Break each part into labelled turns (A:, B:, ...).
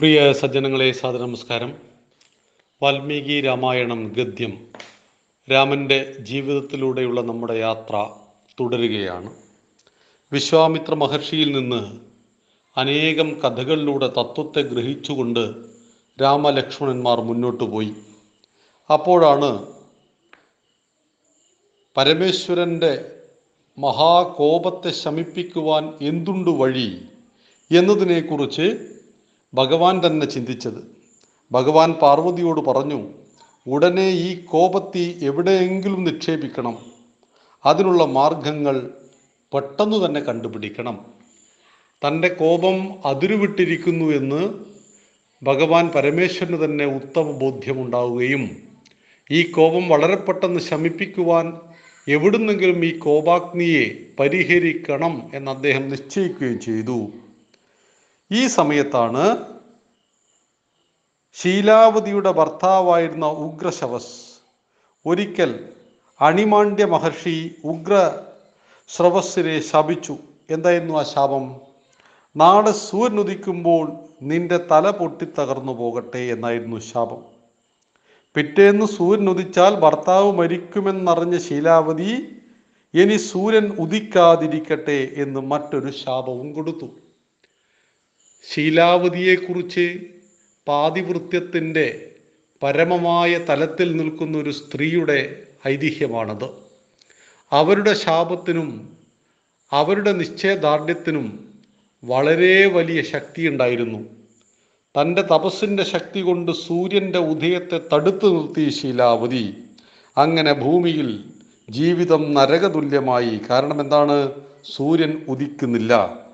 A: പ്രിയ സജ്ജനങ്ങളെ സാദര നമസ്കാരം വാൽമീകി രാമായണം ഗദ്യം. രാമന്റെ ജീവിതത്തിലൂടെയുള്ള നമ്മുടെ യാത്ര തുടരുകയാണ്. വിശ്വാമിത്ര മഹർഷിയിൽ നിന്ന് അനേകം കഥകളിലൂടെ തത്വത്തെ ഗ്രഹിച്ചുകൊണ്ട് രാമലക്ഷ്മണന്മാർ മുന്നോട്ട് പോയി. അപ്പോഴാണ് പരമേശ്വരന്റെ മഹാകോപത്തെ ശമിപ്പിക്കുവാൻ എന്തുണ്ട് വഴി എന്നതിനെക്കുറിച്ച് ഭഗവാൻ തന്നെ ചിന്തിച്ചത്. ഭഗവാൻ പാർവതിയോട് പറഞ്ഞു ഉടനെ ഈ കോപത്തി എവിടെയെങ്കിലും നിക്ഷേപിക്കണം. അതിനുള്ള മാർഗങ്ങൾ പെട്ടെന്ന് തന്നെ കണ്ടുപിടിക്കണം. തന്റെ കോപം അതിരുവിട്ടിരിക്കുന്നു എന്ന് ഭഗവാൻ പരമേശ്വരന് തന്നെ ഉത്തമ ബോധ്യമുണ്ടാവുകയും ഈ കോപം വളരെ പെട്ടെന്ന് ശമിപ്പിക്കുവാൻ എവിടുന്നെങ്കിലും ഈ കോപാഗ്നിയെ പരിഹരിക്കണം എന്ന് അദ്ദേഹം നിശ്ചയിക്കുകയും ചെയ്തു. ഈ സമയത്താണ് ശീലാവതിയുടെ ഭർത്താവായിരുന്ന ഉഗ്രശവസ് ഒരിക്കൽ അണിമാണ്ഡ്യ മഹർഷി ഉഗ്ര ശ്രവസ്സിനെ ശപിച്ചു. എന്തായിരുന്നു ആ ശാപം? നാളെ സൂര്യൻ ഉദിക്കുമ്പോൾ നിന്റെ തല പൊട്ടിത്തകർന്നു പോകട്ടെ എന്നായിരുന്നു ശാപം. പിറ്റേന്ന് സൂര്യൻ ഉദിച്ചാൽ ഭർത്താവ് മരിക്കുമെന്നറിഞ്ഞ ശീലാവതി ഇനി സൂര്യൻ ഉദിക്കാതിരിക്കട്ടെ എന്ന് മറ്റൊരു ശാപവും കൊടുത്തു. ശീലാവതിയെക്കുറിച്ച് പാതിവൃത്യത്തിന്റെ പരമമായ തലത്തിൽ നിൽക്കുന്ന ഒരു സ്ത്രീയുടെ ഐതിഹ്യമാണത്. അവരുടെ ശാപത്തിനും അവരുടെ നിശ്ചയദാർഢ്യത്തിനും വളരെ വലിയ ശക്തിയുണ്ടായിരുന്നു. തന്റെ തപസ്സിന്റെ ശക്തി കൊണ്ട് സൂര്യന്റെ ഉദയത്തെ തടുത്തു നിർത്തി ശീലാവതി അങ്ങനെ ഭൂമിയിൽ ജീവിതം നരകതുല്യമായി. കാരണം എന്താണ് സൂര്യൻ ഉദിക്കുന്നില്ല.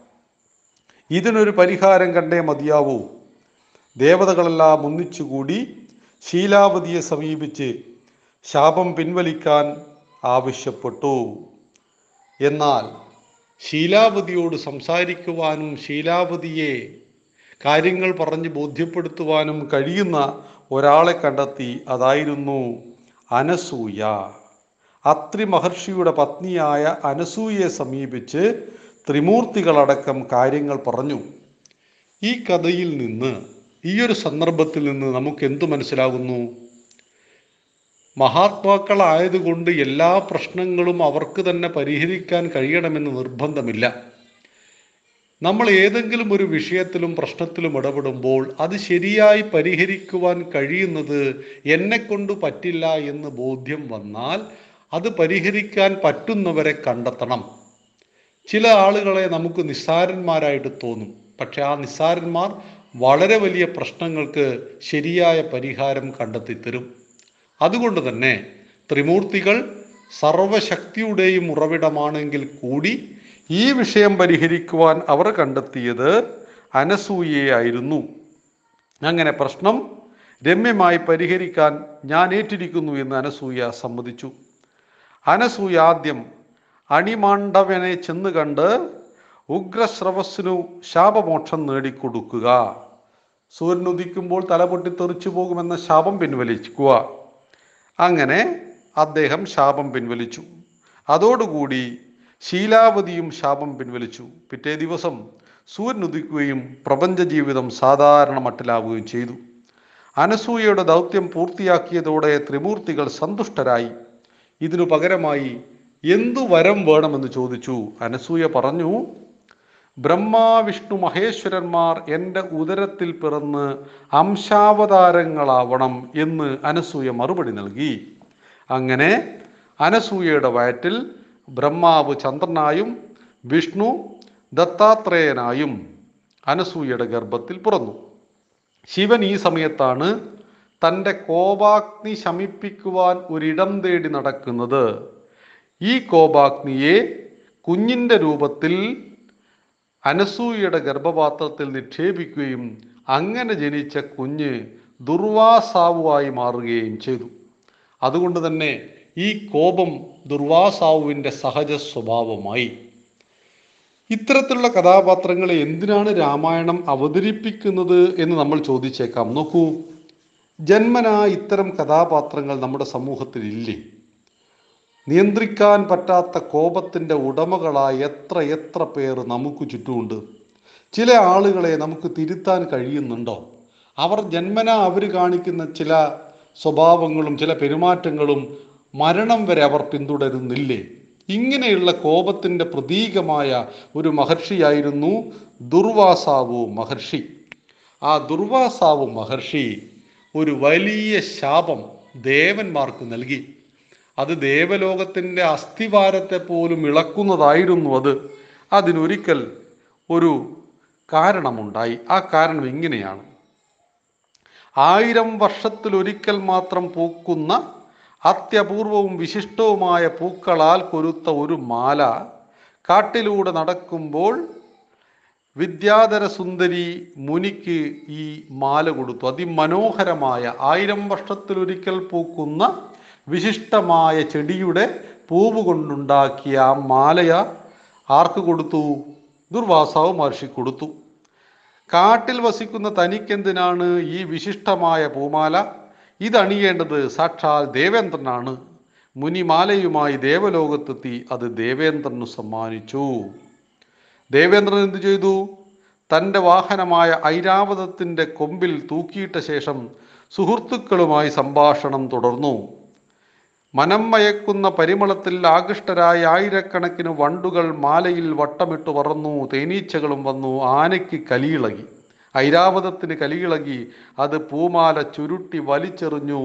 A: ഇതിനൊരു പരിഹാരം കണ്ടേ മതിയാവൂ. ദേവതകളെല്ലാം ഒന്നിച്ചുകൂടി ശീലാവതിയെ സമീപിച്ച് ശാപം പിൻവലിക്കാൻ ആവശ്യപ്പെട്ടു. എന്നാൽ ശീലാവതിയോട് സംസാരിക്കുവാനും ശീലാവതിയെ കാര്യങ്ങൾ പറഞ്ഞ് ബോധ്യപ്പെടുത്തുവാനും കഴിയുന്ന ഒരാളെ കണ്ടെത്തി അതായിരുന്നു അനസൂയ. അത്രി മഹർഷിയുടെ പത്നിയായ അനസൂയയെ സമീപിച്ച് ത്രിമൂർത്തികളടക്കം കാര്യങ്ങൾ പറഞ്ഞു. ഈ കഥയിൽ നിന്ന് ഈ ഒരു സന്ദർഭത്തിൽ നിന്ന് നമുക്ക് എന്തു മനസ്സിലാകുന്നു? മഹാത്മാക്കളായതുകൊണ്ട് എല്ലാ പ്രശ്നങ്ങളും അവർക്ക് തന്നെ പരിഹരിക്കാൻ കഴിയണമെന്ന് നിർബന്ധമില്ല. നമ്മൾ ഏതെങ്കിലും ഒരു വിഷയത്തിലും പ്രശ്നത്തിലും ഇടപെടുമ്പോൾ അത് ശരിയായി പരിഹരിക്കുവാൻ കഴിയുന്നത് എന്നെ കൊണ്ട് പറ്റില്ല എന്ന് ബോധ്യം വന്നാൽ അത് പരിഹരിക്കാൻ പറ്റുന്നവരെ കണ്ടെത്തണം. ചില ആളുകളെ നമുക്ക് നിസ്സാരന്മാരായിട്ട് തോന്നും. പക്ഷെ ആ നിസ്സാരന്മാർ വളരെ വലിയ പ്രശ്നങ്ങൾക്ക് ശരിയായ പരിഹാരം കണ്ടെത്തി തരും അതുകൊണ്ട് തന്നെ ത്രിമൂർത്തികൾ സർവശക്തിയുടെയും ഉറവിടമാണെങ്കിൽ കൂടി ഈ വിഷയം പരിഹരിക്കുവാൻ അവർ കണ്ടെത്തിയത് അനസൂയയായിരുന്നു അങ്ങനെ പ്രശ്നം രമ്യമായി പരിഹരിക്കാൻ ഞാൻ ഏറ്റിരിക്കുന്നു എന്ന് അനസൂയ സമ്മതിച്ചു. അനസൂയ ആദ്യം അണിമാണ്ഡവനെ ചെന്ന് കണ്ട് ഉഗ്രശ്രവസ്സിനു ശാപമോക്ഷം നേടിക്കൊടുക്കുക. സൂര്യൻ ഉദിക്കുമ്പോൾ തല പൊട്ടി തെറിച്ചു പോകുമെന്ന ശാപം പിൻവലിക്കുക. അങ്ങനെ അദ്ദേഹം ശാപം പിൻവലിച്ചു. അതോടുകൂടി ശീലാവതിയും ശാപം പിൻവലിച്ചു. പിറ്റേ ദിവസം സൂര്യൻ ഉദിക്കുകയും പ്രപഞ്ച ജീവിതം സാധാരണ മട്ടിലാവുകയും ചെയ്തു. അനസൂയയുടെ ദൗത്യം പൂർത്തിയാക്കിയതോടെ ത്രിമൂർത്തികൾ സന്തുഷ്ടരായി. ഇതിനു പകരമായി എന്തു വരം വേണമെന്ന് ചോദിച്ചു. അനസൂയ പറഞ്ഞു ബ്രഹ്മ വിഷ്ണു മഹേശ്വരന്മാർ എന്റെ ഉദരത്തിൽ പിറന്ന് അംശാവതാരങ്ങളാവണം എന്ന് അനസൂയ മറുപടി നൽകി. അങ്ങനെ അനസൂയയുടെ വയറ്റിൽ ബ്രഹ്മാവ് ചന്ദ്രനായും വിഷ്ണു ദത്താത്രേയനായും അനസൂയയുടെ ഗർഭത്തിൽ പിറന്നു. ശിവൻ ഈ സമയത്താണ് തന്റെ കോപാഗ്നി ശമിപ്പിക്കുവാൻ ഒരിടം തേടി നടക്കുന്നത്. ഈ കോപാഗ്നിയെ കുഞ്ഞിന്റെ രൂപത്തിൽ അനസൂയയുടെ ഗർഭപാത്രത്തിൽ നിക്ഷേപിക്കുകയും അങ്ങനെ ജനിച്ച കുഞ്ഞ് ദുർവാസാവുമായി മാറുകയും ചെയ്തു. അതുകൊണ്ട് തന്നെ ഈ കോപം ദുർവാസാവുവിന്റെ സഹജ സ്വഭാവമായി. ഇത്തരത്തിലുള്ള കഥാപാത്രങ്ങളെ എന്തിനാണ് രാമായണം അവതരിപ്പിക്കുന്നത് എന്ന് നമ്മൾ ചോദിച്ചേക്കാം. നോക്കൂ ജന്മനാ ഇത്തരം കഥാപാത്രങ്ങൾ നമ്മുടെ സമൂഹത്തിൽ ഇല്ലേ നിയന്ത്രിക്കാൻ പറ്റാത്ത കോപത്തിന്റെ ഉടമകളായ എത്ര എത്ര പേർ നമുക്ക് ചുറ്റുമുണ്ട്. ചില ആളുകളെ നമുക്ക് തിരുത്താൻ കഴിയുന്നുണ്ടോ? അവർ ജന്മന അവർ കാണിക്കുന്ന ചില സ്വഭാവങ്ങളും ചില പെരുമാറ്റങ്ങളും മരണം വരെ അവർ പിന്തുടരുന്നില്ലേ? ഇങ്ങനെയുള്ള കോപത്തിന്റെ പ്രതീകമായ ഒരു മഹർഷിയായിരുന്നു ദുർവാസാവു മഹർഷി. ആ ദുർവാസാവു മഹർഷി ഒരു വലിയ ശാപം ദേവന്മാർക്ക് നൽകി. അത് ദേവലോകത്തിന്റെ അസ്ഥിവാരത്തെ പോലും ഇളക്കുന്നതായിരുന്നു അത്. അതിനൊരിക്കൽ ഒരു കാരണമുണ്ടായി. ആ കാരണം ഇങ്ങനെയാണ്. ആയിരം വർഷത്തിലൊരിക്കൽ മാത്രം പൂക്കുന്ന അത്യപൂർവവും വിശിഷ്ടവുമായ പൂക്കളാൽ കൊരുത്ത ഒരു മാല കാട്ടിലൂടെ നടക്കുമ്പോൾ വിദ്യാധര സുന്ദരി മുനിക്ക് ഈ മാല കൊടുത്തു. അതിമനോഹരമായ ആയിരം വർഷത്തിലൊരിക്കൽ പൂക്കുന്ന വിശിഷ്ടമായ ചെടിയുടെ പൂവ് കൊണ്ടുണ്ടാക്കിയ ആ മാലയ ആർക്ക് കൊടുത്തു? ദുർവാസാവ് മഹർഷി കൊടുത്തു. കാട്ടിൽ വസിക്കുന്ന തനിക്കെന്തിനാണ് ഈ വിശിഷ്ടമായ പൂമാല? ഇതണിയേണ്ടത് സാക്ഷാൽ ദേവേന്ദ്രനാണ്. മുനിമാലയുമായി ദേവലോകത്തെത്തി അത് ദേവേന്ദ്രനു സമ്മാനിച്ചു. ദേവേന്ദ്രൻ എന്തു ചെയ്തു? തന്റെ വാഹനമായ ഐരാവതത്തിന്റെ കൊമ്പിൽ തൂക്കിയിട്ട ശേഷം സുഹൃത്തുക്കളുമായി സംഭാഷണം തുടർന്നു. മനം മയക്കുന്ന പരിമളത്തിൽ ആകൃഷ്ടരായ ആയിരക്കണക്കിന് വണ്ടുകൾ മാലയിൽ വട്ടമിട്ട് പറന്നു തേനീച്ചകളും വന്നു ആനയ്ക്ക് കലിയിളകി. ഐരാവതത്തിന് കലിയിളകി അത് പൂമാല ചുരുട്ടി വലിച്ചെറിഞ്ഞു.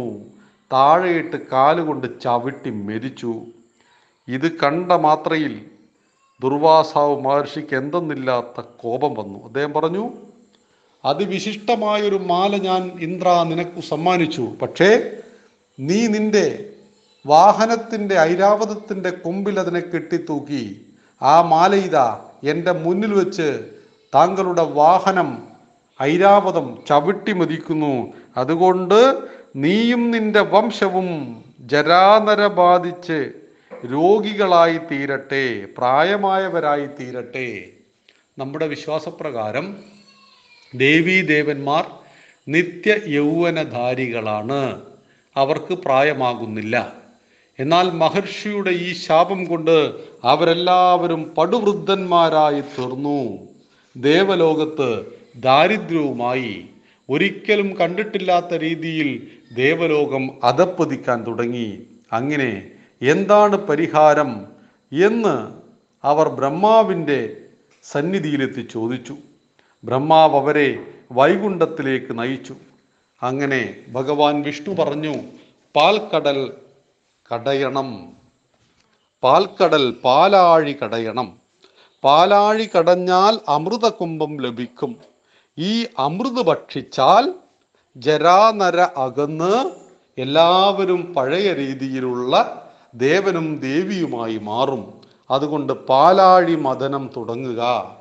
A: താഴെയിട്ട് കാലുകൊണ്ട് ചവിട്ടി മെതിച്ചു ഇത് കണ്ട മാത്രയിൽ ദുർവാസാവ് മഹർഷിക്ക് എന്തെന്നില്ലാത്ത കോപം വന്നു. അദ്ദേഹം പറഞ്ഞു അതിവിശിഷ്ടമായൊരു മാല ഞാൻ ഇന്ദ്ര നിനക്കു സമ്മാനിച്ചു. പക്ഷേ നീ നിന്റെ വാഹനത്തിന്റെ ഐരാവതത്തിന്റെ കൊമ്പിൽ അതിനെ കെട്ടിത്തൂക്കി. ആ മാലയിത എന്റെ മുന്നിൽ വെച്ച് താങ്കളുടെ വാഹനം ഐരാവതം ചവിട്ടി മതിക്കുന്നു. അതുകൊണ്ട് നീയും നിന്റെ വംശവും ജരാനര ബാധിച്ച് രോഗികളായി തീരട്ടെ പ്രായമായവരായി തീരട്ടെ. നമ്മുടെ വിശ്വാസപ്രകാരം ദേവീ ദേവന്മാർ നിത്യ യൗവനധാരികളാണ് അവർക്ക് പ്രായമാകുന്നില്ല. എന്നാൽ മഹർഷിയുടെ ഈ ശാപം കൊണ്ട് അവരെല്ലാവരും പടുവൃദ്ധന്മാരായി തീർന്നു. ദേവലോകത്ത് ദാരിദ്ര്യവുമായി ഒരിക്കലും കണ്ടിട്ടില്ലാത്ത രീതിയിൽ ദേവലോകം അതപ്പതിക്കാൻ തുടങ്ങി. അങ്ങനെ എന്താണ് പരിഹാരം എന്ന് അവർ ബ്രഹ്മാവിന്റെ സന്നിധിയിലെത്തി ചോദിച്ചു. ബ്രഹ്മാവ് അവരെ വൈകുണ്ഠത്തിലേക്ക് നയിച്ചു. അങ്ങനെ ഭഗവാൻ വിഷ്ണു പറഞ്ഞു പാൽക്കടൽ കടയണം. പാൽക്കടൽ പാലാഴി കടയണം. പാലാഴി കടഞ്ഞാൽ അമൃതകുംഭം ലഭിക്കും. ഈ അമൃത് ഭക്ഷിച്ചാൽ ജരാനര അകന്ന് എല്ലാവരും പഴയ രീതിയിലുള്ള ദേവനും ദേവിയുമായി മാറും. അതുകൊണ്ട് പാലാഴി മദനം തുടങ്ങുക.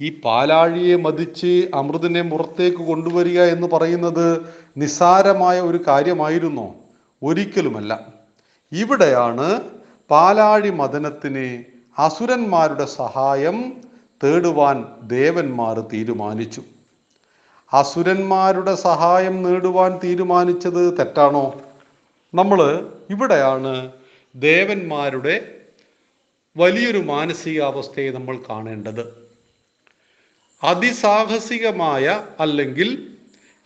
A: ഈ പാലാഴിയെ മതിച്ച് അമൃതിനെ പുറത്തേക്ക് കൊണ്ടുവരിക എന്ന് പറയുന്നത് നിസ്സാരമായ ഒരു കാര്യമായിരുന്നോ. ഒരിക്കലുമല്ല. ഇവിടെയാണ് പാലാഴി മദനത്തിന് അസുരന്മാരുടെ സഹായം തേടുവാൻ ദേവന്മാർ തീരുമാനിച്ചു. അസുരന്മാരുടെ സഹായം നേടുവാൻ തീരുമാനിച്ചത് തെറ്റാണോ? നമ്മൾ ഇവിടെയാണ് ദേവന്മാരുടെ വലിയൊരു മാനസികാവസ്ഥയെ നമ്മൾ കാണേണ്ടത്. അതിസാഹസികമായ അല്ലെങ്കിൽ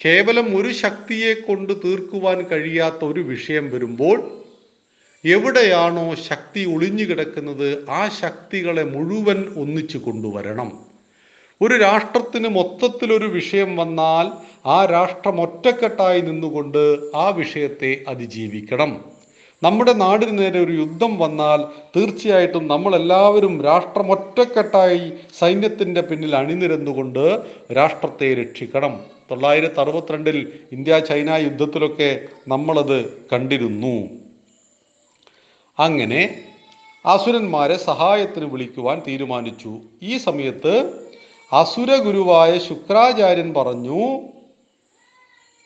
A: കേവലം ഒരു ശക്തിയെ കൊണ്ട് തീർക്കുവാൻ കഴിയാത്ത ഒരു വിഷയം വരുമ്പോൾ എവിടെയാണോ ശക്തി ഒളിഞ്ഞു കിടക്കുന്നത് ആ ശക്തികളെ മുഴുവൻ ഒന്നിച്ചു കൊണ്ടുവരണം. ഒരു രാഷ്ട്രത്തിന് മൊത്തത്തിലൊരു വിഷയം വന്നാൽ ആ രാഷ്ട്രം ഒറ്റക്കെട്ടായി നിന്നുകൊണ്ട് ആ വിഷയത്തെ അതിജീവിക്കണം. നമ്മുടെ നാടിന് നേരെ ഒരു യുദ്ധം വന്നാൽ തീർച്ചയായിട്ടും നമ്മളെല്ലാവരും രാഷ്ട്രം ഒറ്റക്കെട്ടായി സൈന്യത്തിന്റെ പിന്നിൽ അണിനിരന്നുകൊണ്ട് രാഷ്ട്രത്തെ രക്ഷിക്കണം. തൊള്ളായിരത്തി അറുപത്തിരണ്ടിൽ ഇന്ത്യ ചൈന യുദ്ധത്തിലൊക്കെ നമ്മളത് കണ്ടിരുന്നു. അങ്ങനെ അസുരന്മാരെ സഹായത്തിന് വിളിക്കുവാൻ തീരുമാനിച്ചു. ഈ സമയത്ത് അസുര ഗുരുവായ ശുക്രാചാര്യൻ പറഞ്ഞു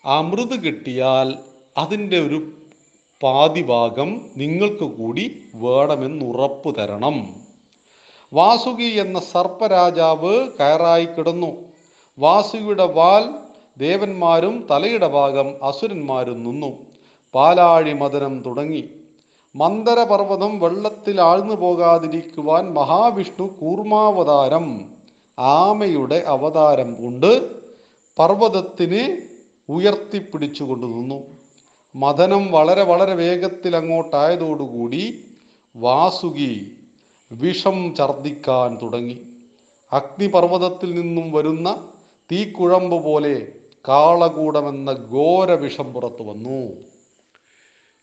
A: അമൃത് കിട്ടിയാൽ അതിന്റെ ഒരു പാതിഭാഗം നിങ്ങൾക്ക് കൂടി വേണമെന്ന് ഉറപ്പു തരണം. വാസുകി എന്ന സർപ്പരാജാവ് കയറായി കിടന്നു. വാസുകിയുടെ വാൽ ദേവന്മാരും തലയുടെ ഭാഗം അസുരന്മാരും നിന്നു. പാലാഴി മദനം തുടങ്ങി. മന്ദരപർവതം വെള്ളത്തിൽ ആഴ്ന്നു പോകാതിരിക്കുവാൻ മഹാവിഷ്ണു കൂർമാവതാരം ആമയുടെ അവതാരം കൊണ്ട് പർവതത്തിന് ഉയർത്തിപ്പിടിച്ചുകൊണ്ട് നിന്നു. മഥനം വളരെ വളരെ വേഗത്തിൽ അങ്ങോട്ടായതോടുകൂടി വാസുകി വിഷം ഛർദിക്കാൻ തുടങ്ങി. അഗ്നിപർവതത്തിൽ നിന്നും വരുന്ന തീക്കുഴമ്പ് പോലെ കാളകൂടമെന്ന ഘോര വിഷം പുറത്തു വന്നു.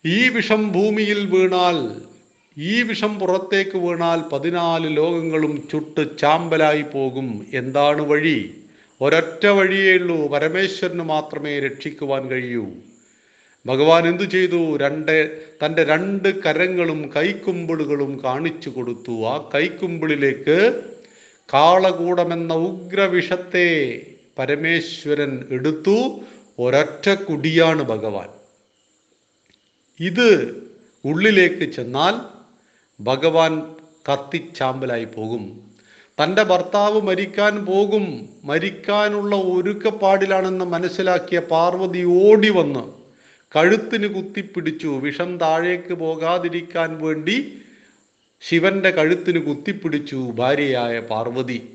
A: ഈ വിഷം ഭൂമിയിൽ വീണാൽ ഈ വിഷം പുറത്തേക്ക് വീണാൽ പതിനാല് ലോകങ്ങളും ചുട്ട് ചാമ്പലായി പോകും. എന്താണ് വഴി? ഒരൊറ്റ വഴിയേ ഉള്ളൂ. പരമേശ്വരന് മാത്രമേ രക്ഷിക്കുവാൻ കഴിയൂ. ഭഗവാൻ എന്തു ചെയ്തു? രണ്ട് തന്റെ രണ്ട് കരങ്ങളും കൈക്കുമ്പിളുകളും കാണിച്ചു കൊടുത്തു. ആ കൈക്കുമ്പിളിലേക്ക് കാളകൂടമെന്ന ഉഗ്രവിഷത്തെ പരമേശ്വരൻ എടുത്തു. ഒരൊറ്റ കുടിയാണ് ഭഗവാൻ. ഇത് ഉള്ളിലേക്ക് ചെന്നാൽ ഭഗവാൻ കത്തിച്ചാമ്പലായി പോകും. തന്റെ ഭർത്താവ് മരിക്കാൻ പോകും. മരിക്കാനുള്ള ഒരുക്കപ്പാടിലാണെന്ന് മനസ്സിലാക്കിയ പാർവതി ഓടി വന്ന് കഴുത്തിന് കുത്തിപ്പിടിച്ചു. വിഷം താഴേക്ക് പോകാതിരിക്കാൻ വേണ്ടി ശിവന്റെ കഴുത്തിന് കുത്തിപ്പിടിച്ചു ഭാര്യയായ പാർവതി.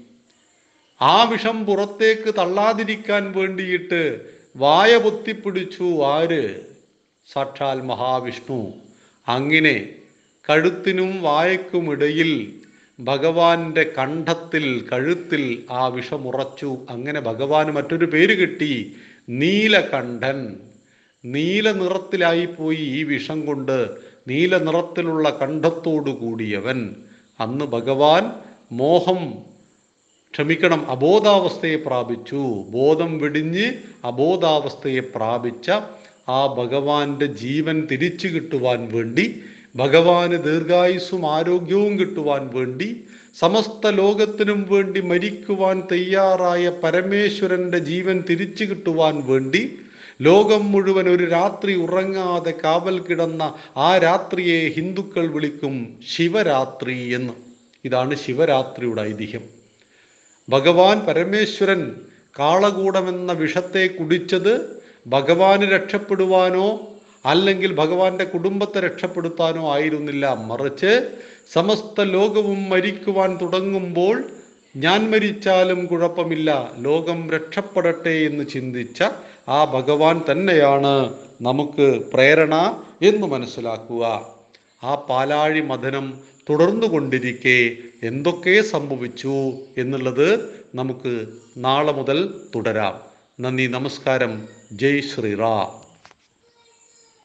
A: ആ വിഷം പുറത്തേക്ക് തള്ളാതിരിക്കാൻ വേണ്ടിയിട്ട് വായ പൊത്തിപ്പിടിച്ചു. ആര്? സാക്ഷാൽ മഹാവിഷ്ണു. അങ്ങനെ കഴുത്തിനും വായക്കുമിടയിൽ ഭഗവാന്റെ കണ്ഠത്തിൽ കഴുത്തിൽ ആ വിഷമുറച്ചു. അങ്ങനെ ഭഗവാന് മറ്റൊരു പേര് കിട്ടി നീലകണ്ഠൻ. നീല നിറത്തിലായിപ്പോയി ഈ വിഷം കൊണ്ട് നീല നിറത്തിലുള്ള കണ്ഠത്തോടു കൂടിയവൻ. അന്ന് ഭഗവാൻ മോഹം ക്ഷമിക്കണം അബോധാവസ്ഥയെ പ്രാപിച്ചു. ബോധം വെടിഞ്ഞ് അബോധാവസ്ഥയെ പ്രാപിച്ച ആ ഭഗവാന്റെ ജീവൻ തിരിച്ചു കിട്ടുവാൻ വേണ്ടി ഭഗവാന് ദീർഘായുസ്സും ആരോഗ്യവും കിട്ടുവാൻ വേണ്ടി സമസ്ത ലോകത്തിനും വേണ്ടി മരിക്കുവാൻ തയ്യാറായ പരമേശ്വരന്റെ ജീവൻ തിരിച്ചു കിട്ടുവാൻ വേണ്ടി ലോകം മുഴുവൻ ഒരു രാത്രി ഉറങ്ങാതെ കാവൽ കിടന്ന ആ രാത്രിയെ ഹിന്ദുക്കൾ വിളിക്കും ശിവരാത്രി എന്ന്. ഇതാണ് ശിവരാത്രിയുടെ ഐതിഹ്യം. ഭഗവാൻ പരമേശ്വരൻ കാളകൂടമെന്ന വിഷത്തെ കുടിച്ചത് ഭഗവാന് രക്ഷപ്പെടുവാനോ അല്ലെങ്കിൽ ഭഗവാന്റെ കുടുംബത്തെ രക്ഷപ്പെടുത്താനോ ആയിരുന്നില്ല. മറിച്ച് സമസ്ത ലോകവും മരിക്കുവാൻ തുടങ്ങുമ്പോൾ ഞാൻ മരിച്ചാലും കുഴപ്പമില്ല. ലോകം രക്ഷപ്പെടട്ടെ എന്ന് ചിന്തിച്ച ആ ഭഗവാൻ തന്നെയാണ് നമുക്ക് പ്രേരണ എന്ന് മനസ്സിലാക്കുക. ആ പാലാഴി മഥനം തുടർന്നു കൊണ്ടിരിക്കെ എന്തൊക്കെ സംഭവിച്ചു എന്നുള്ളത് നമുക്ക് നാളെ മുതൽ തുടരാം. നന്ദി നമസ്കാരം. ஜெய் ஸ்ரீரா